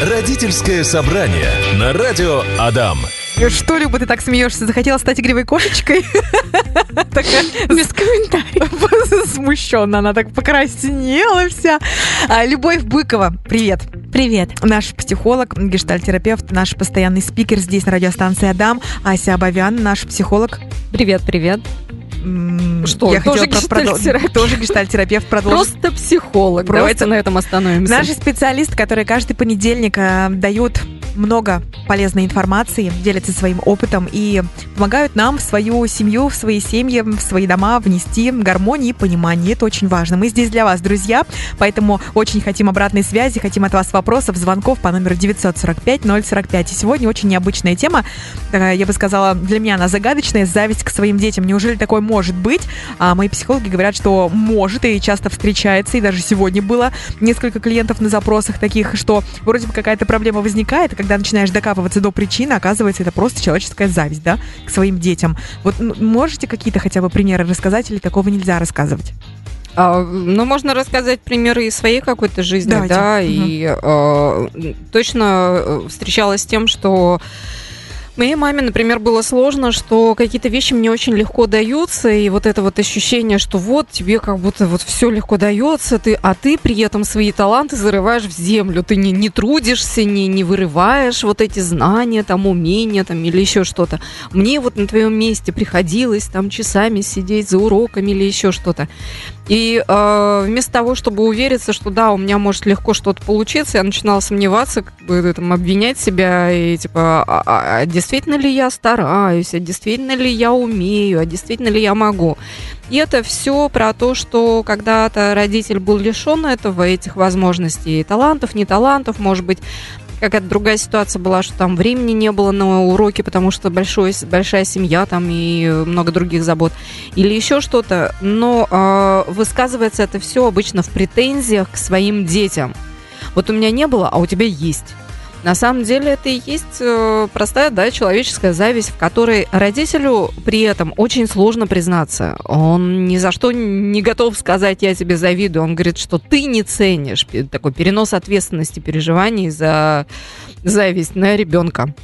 Родительское собрание на радио Адам. Что, Люба, ты так смеешься? Захотела стать игривой кошечкой? Без комментариев. Смущенно, она так покраснела вся. А, Любовь Быкова, привет. Привет. Наш психолог, гештальтерапевт, наш постоянный спикер здесь на радиостанции Адам. Ася Абовян, наш психолог. Привет, привет. Что, Я тоже хотела гештальтерапевт? Тоже гештальтерапевт. Продолжить. Просто психолог. Просто- Давайте на этом остановимся. Наши специалисты, которые каждый понедельник э, дают много полезной информации, делятся своим опытом и помогают нам в свою семью, в свои семьи, в свои дома внести гармонию и понимание. Это очень важно. Мы здесь для вас, друзья, поэтому очень хотим обратной связи, хотим от вас вопросов, звонков по номеру 945-045. И сегодня очень необычная тема, такая, я бы сказала, для меня она загадочная, зависть к своим детям. Неужели такое может быть? А мои психологи говорят, что может и часто встречается, и даже сегодня было несколько клиентов на запросах таких, что вроде бы какая-то проблема возникает, когда начинаешь докапываться до причины, оказывается, это просто человеческая зависть, да, к своим детям. Вот можете какие-то хотя бы примеры рассказать, или такого нельзя рассказывать? А, ну, можно рассказать примеры из своей какой-то жизни, Давайте. да, Мгм. и э, точно э, встречалась с тем, что Моей маме, например, было сложно, что какие-то вещи мне очень легко даются, и вот это вот ощущение, что вот тебе как будто вот все легко дается, ты, а ты при этом свои таланты зарываешь в землю, ты не, не трудишься, не, не вырываешь вот эти знания, там, умения, там, или еще что-то. Мне вот на твоем месте приходилось там часами сидеть за уроками или еще что-то. И э, вместо того, чтобы увериться, что да, у меня может легко что-то получиться, я начинала сомневаться, как бы там, обвинять себя и типа, а, а- а действительно ли я стараюсь, а действительно ли я умею, а действительно ли я могу. И это все про то, что когда-то родитель был лишен этого, этих возможностей, талантов, не талантов, может быть, какая-то другая ситуация была, что там времени не было на уроки, потому что большой, большая семья там и много других забот, или еще что-то. Но э, высказывается это все обычно в претензиях к своим детям. Вот у меня не было, а у тебя есть. На самом деле это и есть э, простая, да, человеческая зависть, в которой родителю при этом очень сложно признаться. Он ни за что не готов сказать «я тебе завидую». Он говорит, что ты не ценишь. Такой перенос ответственности, переживаний за зависть на ребенка.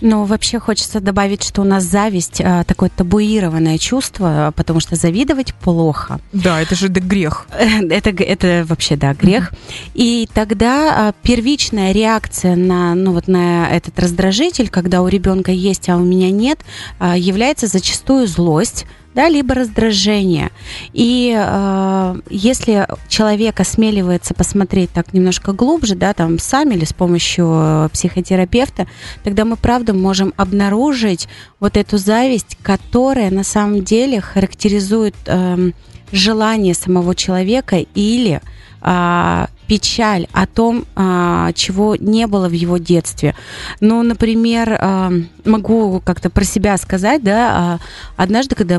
Ну, вообще хочется добавить, что у нас зависть а, такое табуированное чувство, потому что завидовать плохо. Да, это же да, грех. Это, это вообще, да, грех. И тогда а, первичная реакция на, ну, вот на этот раздражитель, когда у ребенка есть, а у меня нет, а, является зачастую злость, да, либо раздражение. И э, если человек осмеливается посмотреть так немножко глубже, да, там сам или с помощью э, психотерапевта, тогда мы правда можем обнаружить вот эту зависть, которая на самом деле характеризует эм, желание самого человека или а, печаль о том, а, чего не было в его детстве. Ну, например, а, могу как-то про себя сказать, да, а, однажды, когда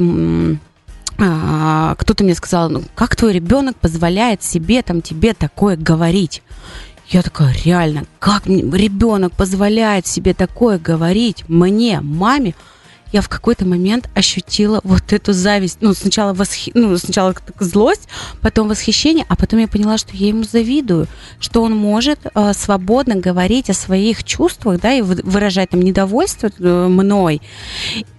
кто-то мне сказал, ну, как твой ребенок позволяет себе там тебе такое говорить? Я такая, реально, как ребенок позволяет себе такое говорить мне, маме? Я в какой-то момент ощутила вот эту зависть. Ну, сначала, восхи... ну, сначала злость, потом восхищение, а потом я поняла, что я ему завидую, что он может э, свободно говорить о своих чувствах, да, и вы- выражать там недовольство э, мной.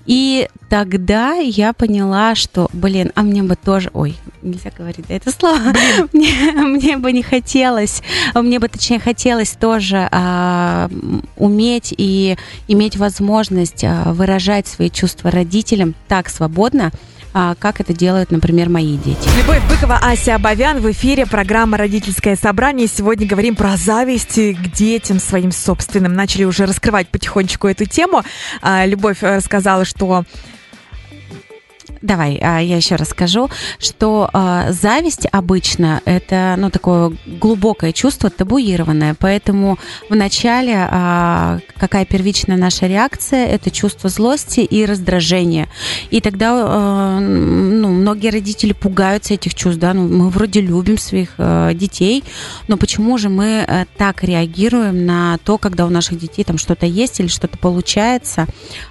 И тогда я поняла, что, блин, а мне бы тоже, ой, нельзя говорить это слово, мне, мне бы не хотелось, мне бы точнее хотелось тоже а, уметь и иметь возможность а, выражать свои чувства родителям так свободно, как это делают, например, мои дети. Любовь Быкова, Ася Абовян в эфире программа «Родительское собрание». Сегодня говорим про зависть к детям своим собственным. Начали уже раскрывать потихонечку эту тему. А, Любовь э, рассказала, что Давай, а, я еще расскажу, что а, зависть обычно это ну такое глубокое чувство, табуированное, поэтому вначале а, какая первичная наша реакция, это чувство злости и раздражения, и тогда а, ну, многие родители пугаются этих чувств, да, ну, мы вроде любим своих а, детей, но почему же мы а, так реагируем на то, когда у наших детей там что-то есть или что-то получается,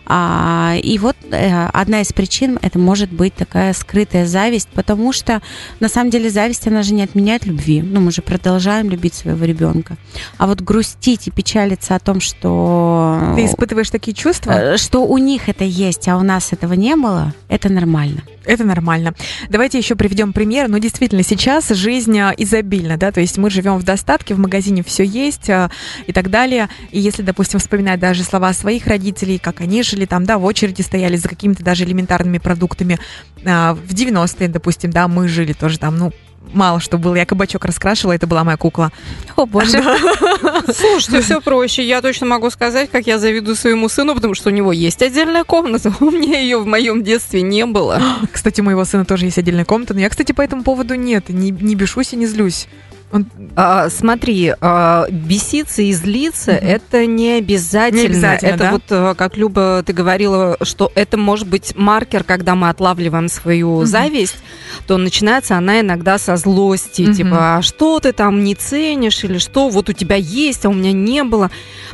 а, и вот э, одна из причин это может может быть такая скрытая зависть, потому что на самом деле зависть, она же не отменяет любви. Ну, мы же продолжаем любить своего ребенка. А вот грустить и печалиться о том, что... Ты испытываешь такие чувства? Э, что у них это есть, а у нас этого не было, это нормально. Это нормально. Давайте еще приведем пример. Ну, действительно, сейчас жизнь а, изобильна, да, то есть мы живем в достатке, в магазине все есть а, и так далее. И если, допустим, вспоминать даже слова своих родителей, как они жили там, да, в очереди стояли за какими-то даже элементарными продуктами. А, в 90-е, допустим, да, мы жили тоже там, ну, мало что было. Я кабачок раскрашивала, это была моя кукла. О, боже. Слушайте, все проще. Я точно могу сказать, как я завидую своему сыну, потому что у него есть отдельная комната. У меня ее в моем детстве не было. Кстати, у моего сына тоже есть отдельная комната, но я, кстати, по этому поводу нет, не, не бешусь и не злюсь. А, смотри, а, беситься и злиться угу. это не обязательно. Не обязательно это да? вот, а, как Люба, ты говорила, что это может быть маркер, когда мы отлавливаем свою угу. зависть, то начинается она иногда со злости. Угу. Типа, а что ты там не ценишь или что, вот у тебя есть, а у меня не было.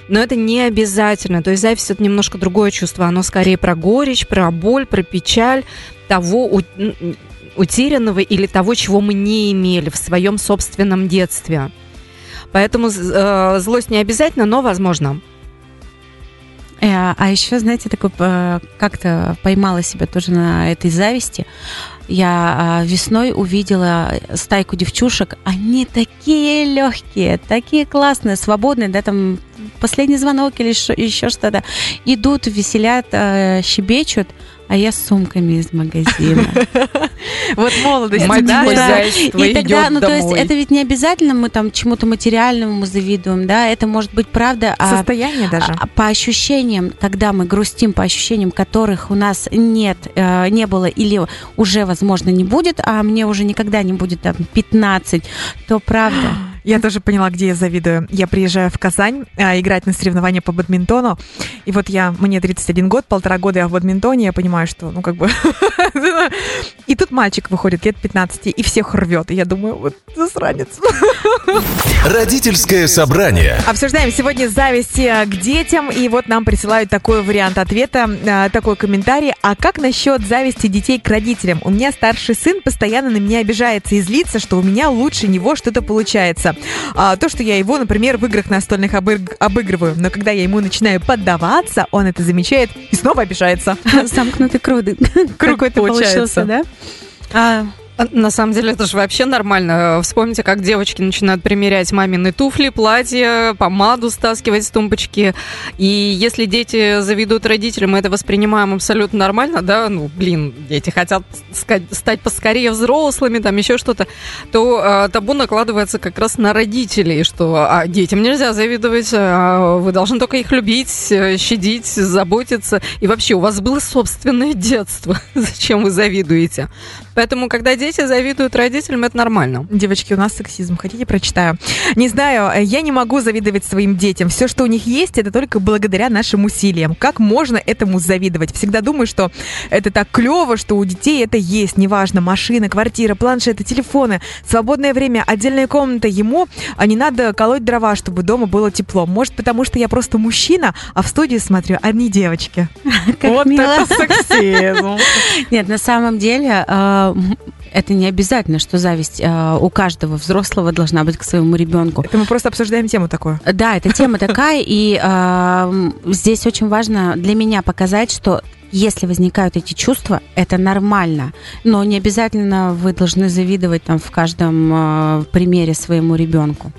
Но это не обязательно. То есть зависть это немножко другое чувство. Оно скорее про горечь, про боль, про печаль того, утерянного или того, чего мы не имели в своем собственном детстве. Поэтому э, злость не обязательно, но возможно. Э, а еще, знаете, такой э, как-то поймала себя тоже на этой зависти. Я э, весной увидела стайку девчушек. Они такие легкие, такие классные, свободные, да, там последний звонок или еще что-то. Идут, веселят, щебечут а я с сумками из магазина. Вот молодость, да? И тогда, ну то есть это ведь не обязательно мы там чему-то материальному завидуем, да, это может быть правда. А Состояние даже. А, по ощущениям, когда мы грустим, по ощущениям, которых у нас нет, э, не было или уже, возможно, не будет, а мне уже никогда не будет там 15, то правда. Я тоже поняла, где я завидую. Я приезжаю в Казань а, играть на соревнования по бадминтону. И вот я, мне 31 год, полтора года я в бадминтоне, я понимаю, что, ну, как бы... и тут мальчик выходит лет 15 и всех рвет. И я думаю, вот засранец. Родительское собрание. Обсуждаем сегодня зависть э, к детям. И вот нам присылают такой вариант ответа, э, такой комментарий. А как насчет зависти детей к родителям? У меня старший сын постоянно на меня обижается и злится, что у меня лучше него что-то получается. А, то, что я его, например, в играх настольных обыг- обыгрываю, но когда я ему начинаю поддаваться, он это замечает и снова обижается. Замкнутый круг. Круг получился, да? А, на самом деле это же вообще нормально. Вспомните, как девочки начинают примерять мамины туфли, платья, помаду стаскивать с тумбочки. И если дети заведут родителям, мы это воспринимаем абсолютно нормально, да, ну, блин, дети хотят стать поскорее взрослыми, там еще что-то, то а, табу накладывается как раз на родителей, что а, детям нельзя завидовать, а, вы должны только их любить, щадить, заботиться. И вообще, у вас было собственное детство. Зачем вы завидуете? Поэтому, когда дети завидуют родителям, это нормально. Девочки, у нас сексизм. Хотите, прочитаю? Не знаю, я не могу завидовать своим детям. Все, что у них есть, это только благодаря нашим усилиям. Как можно этому завидовать? Всегда думаю, что это так клево, что у детей это есть. Неважно, машина, квартира, планшеты, телефоны, свободное время, отдельная комната. Ему а не надо колоть дрова, чтобы дома было тепло. Может, потому что я просто мужчина, а в студии смотрю одни девочки. Вот это сексизм. Нет, на самом деле а, это не обязательно, что зависть а, у каждого взрослого должна быть к своему ребенку. Это мы просто обсуждаем тему такую. Да, это тема такая, и а, здесь очень важно для меня показать, что если возникают эти чувства, это нормально, но не обязательно вы должны завидовать там в каждом примере своему ребенку.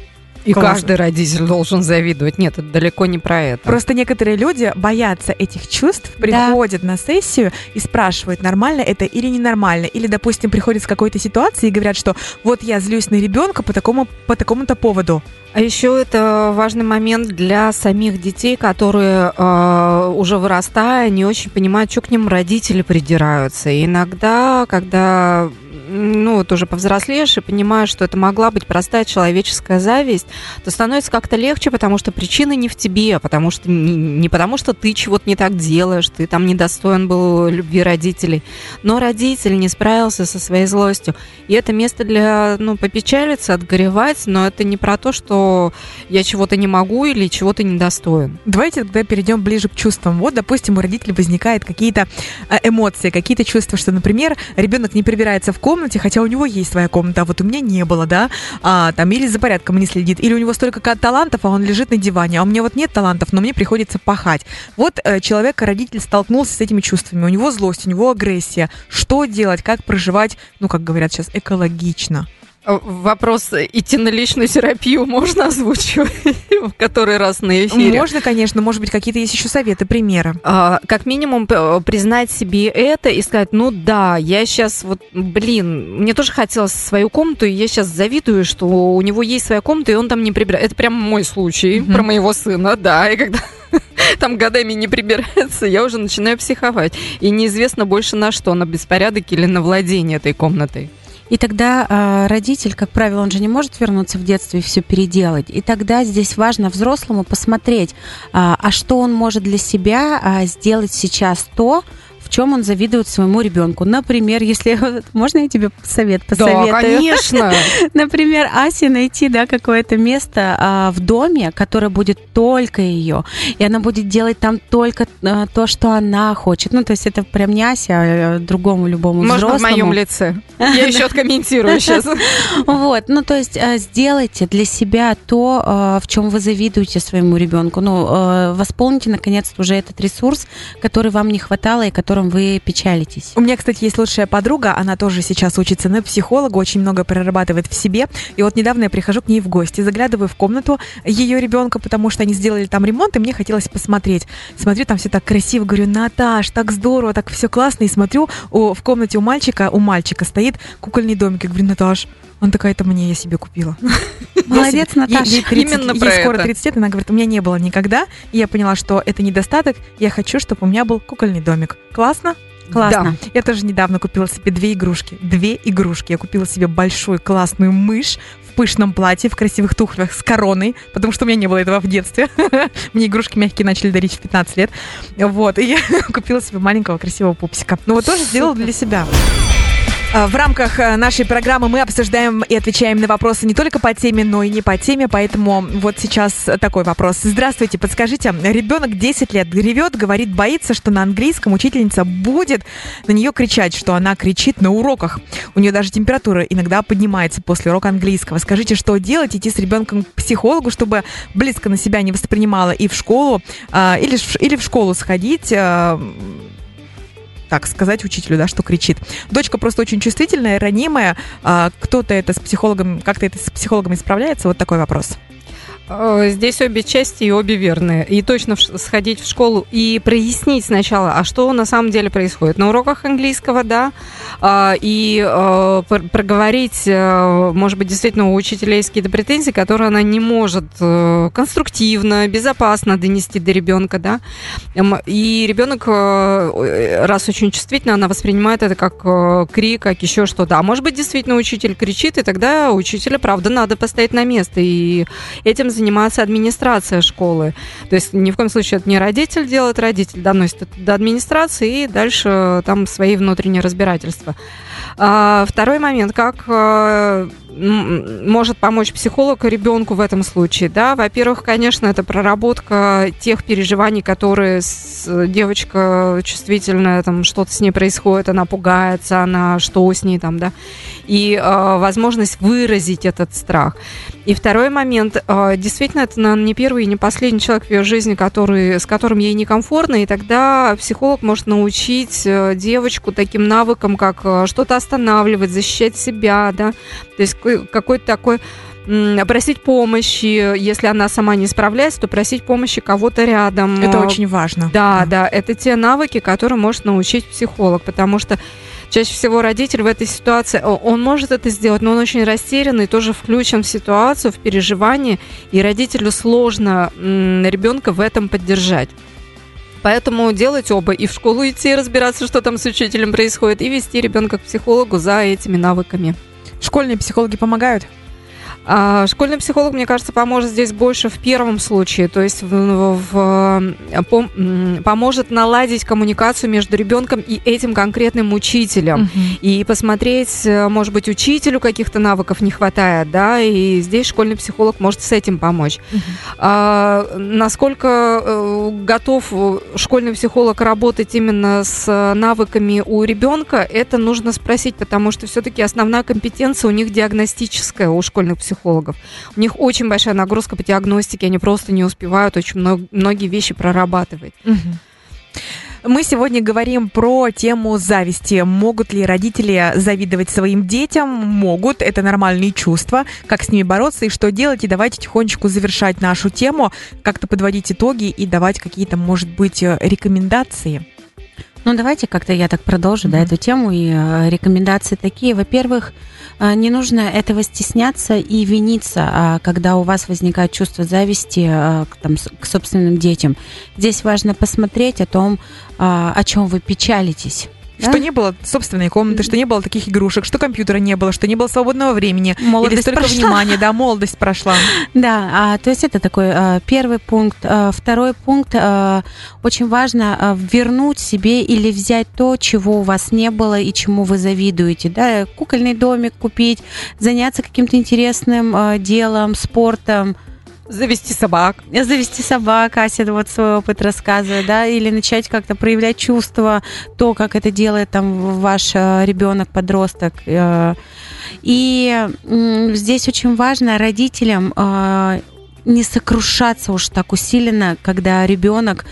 И Классно. каждый родитель должен завидовать. Нет, это далеко не про это. Просто некоторые люди боятся этих чувств, приходят да. на сессию и спрашивают, нормально это или ненормально. Или, допустим, приходят с какой-то ситуации и говорят, что вот я злюсь на ребенка по такому по такому-то поводу. А еще это важный момент для самих детей, которые э, уже вырастая, не очень понимают, что к ним родители придираются. И иногда, когда ну, вот уже повзрослеешь и понимаешь, что это могла быть простая человеческая зависть, то становится как-то легче, потому что причина не в тебе, потому что не, не потому что ты чего-то не так делаешь, ты там недостоин был любви родителей, но родитель не справился со своей злостью. И это место для, ну, попечалиться, отгоревать, но это не про то, что я чего-то не могу или чего-то недостоин. Давайте тогда перейдем ближе к чувствам. Вот, допустим, у родителей возникают какие-то э, эмоции, какие-то чувства, что, например, ребенок не прибирается в комнате, хотя у него есть своя комната, а вот у меня не было, да, а, там, или за порядком не следит, или у него столько талантов, а он лежит на диване, а у меня вот нет талантов, но мне приходится пахать. Вот э, человек, родитель столкнулся с этими чувствами, у него злость, у него агрессия. Что делать, как проживать, ну, как говорят сейчас, экологично? Э, вопрос идти на личную терапию можно озвучивать в который раз на эфире? Можно, конечно. Может быть, какие-то есть еще советы, примеры. А, как минимум признать себе это и сказать, ну да, я сейчас вот, блин, мне тоже хотелось свою комнату, и я сейчас завидую, что у него есть своя комната, и он там не прибирает. Это прям мой случай mm-hmm. про моего сына, да. И когда там годами не прибирается, я уже начинаю психовать. И неизвестно больше на что, на беспорядок или на владение этой комнатой. И тогда э, родитель, как правило, он же не может вернуться в детство и все переделать. И тогда здесь важно взрослому посмотреть, э, а что он может для себя э, сделать сейчас то, чем он завидует своему ребенку. Например, если можно я тебе совет посоветую? Да, конечно. Например, Асе найти да, какое-то место а, в доме, которое будет только ее, и она будет делать там только а, то, что она хочет. Ну, то есть это прям не Ася, а другому любому Можно взрослому. в моем лице. Я еще откомментирую сейчас. Вот, ну, то есть а, сделайте для себя то, а, в чем вы завидуете своему ребенку. Ну, а, восполните, наконец-то, уже этот ресурс, который вам не хватало и который которым вы печалитесь? У меня, кстати, есть лучшая подруга, она тоже сейчас учится на психолога, очень много прорабатывает в себе. И вот недавно я прихожу к ней в гости, заглядываю в комнату ее ребенка, потому что они сделали там ремонт, и мне хотелось посмотреть. Смотрю, там все так красиво, говорю, Наташ, так здорово, так все классно. И смотрю, у, в комнате у мальчика, у мальчика стоит кукольный домик. Я говорю, Наташ, он такая, это мне, я себе купила. Молодец, Наташа. Ей, ей Именно про ей скоро 30 лет, она говорит, у меня не было никогда. И я поняла, что это недостаток. Я хочу, чтобы у меня был кукольный домик. Классно? Классно. Да. Я тоже недавно купила себе две игрушки. Две игрушки. Я купила себе большую классную мышь в пышном платье, в красивых туфлях с короной, потому что у меня не было этого в детстве. Мне игрушки мягкие начали дарить в 15 лет. Вот. И я купила себе маленького красивого пупсика. Ну вот тоже сделала для себя. А, в рамках э, нашей программы мы обсуждаем и отвечаем на вопросы не только по теме, но и не по теме, поэтому вот сейчас такой вопрос. Здравствуйте, подскажите, ребенок 10 лет ревет, говорит, боится, что на английском учительница будет на нее кричать, что она кричит на уроках. У нее даже температура иногда поднимается после урока английского. Скажите, что делать? Идти с ребенком к психологу, чтобы близко на себя не воспринимала и в школу, а, или, или в школу сходить, так сказать учителю, да, что кричит. Дочка просто очень чувствительная, ранимая. А, кто-то это с психологом, как-то это с психологом исправляется? Вот такой вопрос. Э, здесь обе части и обе верные. И точно сходить в школу и прояснить сначала, а что на самом деле происходит. На уроках английского, да, а, и э, проговорить, э, может быть, действительно у учителя есть какие-то претензии, которые она не может конструктивно, безопасно донести до ребенка, да. Эм, и ребенок, раз очень чувствительно, она воспринимает это как крик, как еще что-то. А может быть, действительно учитель кричит, и тогда учителя, правда, надо поставить на место. И этим заниматься администрация школы. То есть ни в коем случае это не родитель делает, родитель доносит это до администрации и дальше там свои внутренние разбирательства. А, второй момент, как а, может помочь психолог ребенку в этом случае, да, во-первых, конечно, это проработка тех переживаний, которые с, девочка чувствительная, там что-то с ней происходит, она пугается, она что с ней там, да, и э, возможность выразить этот страх. И второй момент, э, действительно, это, наверное, не первый и не последний человек в ее жизни, который, с которым ей некомфортно, и тогда психолог может научить э, девочку таким навыкам, как э, что-то останавливать, защищать себя, да, то есть какой-то такой просить помощи, если она сама не справляется, то просить помощи кого-то рядом. Это очень важно. Да, да, да, это те навыки, которые может научить психолог, потому что чаще всего родитель в этой ситуации, он может это сделать, но он очень растерянный, тоже включен в ситуацию, в переживание, и родителю сложно ребенка в этом поддержать. Поэтому делать оба. И в школу идти, разбираться, что там с учителем происходит, и вести ребенка к психологу за этими навыками. Школьные психологи помогают? А, школьный психолог, мне кажется, поможет здесь больше в первом случае, то есть в, в, пом, поможет наладить коммуникацию между ребенком и этим конкретным учителем. Uh-huh. И посмотреть, э, может быть, учителю каких-то навыков не хватает, да, и здесь школьный психолог может с этим помочь. Uh-huh. А, насколько э, готов школьный психолог работать именно с навыками у ребенка, это нужно спросить, потому что все-таки основная компетенция у них диагностическая у школьных психологов психологов. У них очень большая нагрузка по диагностике, они просто не успевают очень много, многие вещи прорабатывать. Мы сегодня говорим про тему зависти. Могут ли родители завидовать своим детям? Могут. Это нормальные чувства. Как с ними бороться и что делать? И давайте тихонечку завершать нашу тему, как-то подводить итоги и давать какие-то, может быть, рекомендации. Ну, давайте как-то я так продолжу, mm-hmm. да, эту тему. И э, рекомендации такие. Во-первых, э, не нужно этого стесняться и виниться, э, когда у вас возникает чувство зависти э, к, там, к собственным детям. Здесь важно посмотреть о том, э, о чем вы печалитесь. Что не было собственной комнаты, что не было таких игрушек, что компьютера не было, что не было свободного времени. Молодость или столько прошла. внимания, да, молодость прошла. Да, а, то есть это такой а, первый пункт. А, второй пункт. А, очень важно а, вернуть себе или взять то, чего у вас не было и чему вы завидуете. Да, кукольный домик купить, заняться каким-то интересным а, делом, спортом. Завести собак. Завести собак, Ася вот свой опыт рассказывает, да, или начать как-то проявлять чувства, то, как это делает там ваш э, ребенок, подросток. Э. И здесь очень важно родителям э, не сокрушаться уж так усиленно, когда ребенок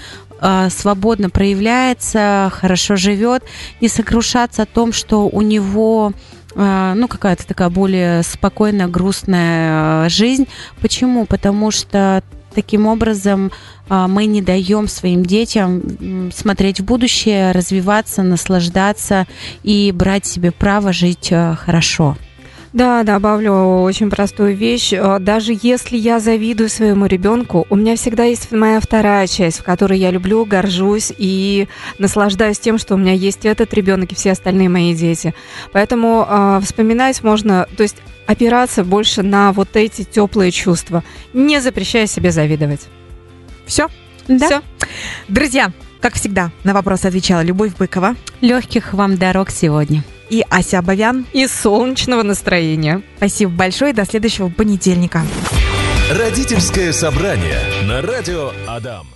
свободно проявляется, хорошо живет, не сокрушаться о том, что у него ну, какая-то такая более спокойная, грустная а, жизнь. Почему? Потому что таким образом а, мы не даем своим детям смотреть в будущее, развиваться, наслаждаться и брать себе право жить хорошо. Да, добавлю очень простую вещь. Э, даже если я завидую своему ребенку, у меня всегда есть моя вторая часть, в которой я люблю, горжусь и наслаждаюсь тем, что у меня есть этот ребенок и все остальные мои дети. Поэтому э, вспоминать можно, то есть опираться больше на вот эти теплые чувства, не запрещая себе завидовать. Все? Да. Все. Друзья, как всегда, на вопрос отвечала Любовь Быкова. Легких вам дорог сегодня и Ася Абовян. И солнечного настроения. Спасибо большое. До следующего понедельника. Родительское собрание на радио Адам.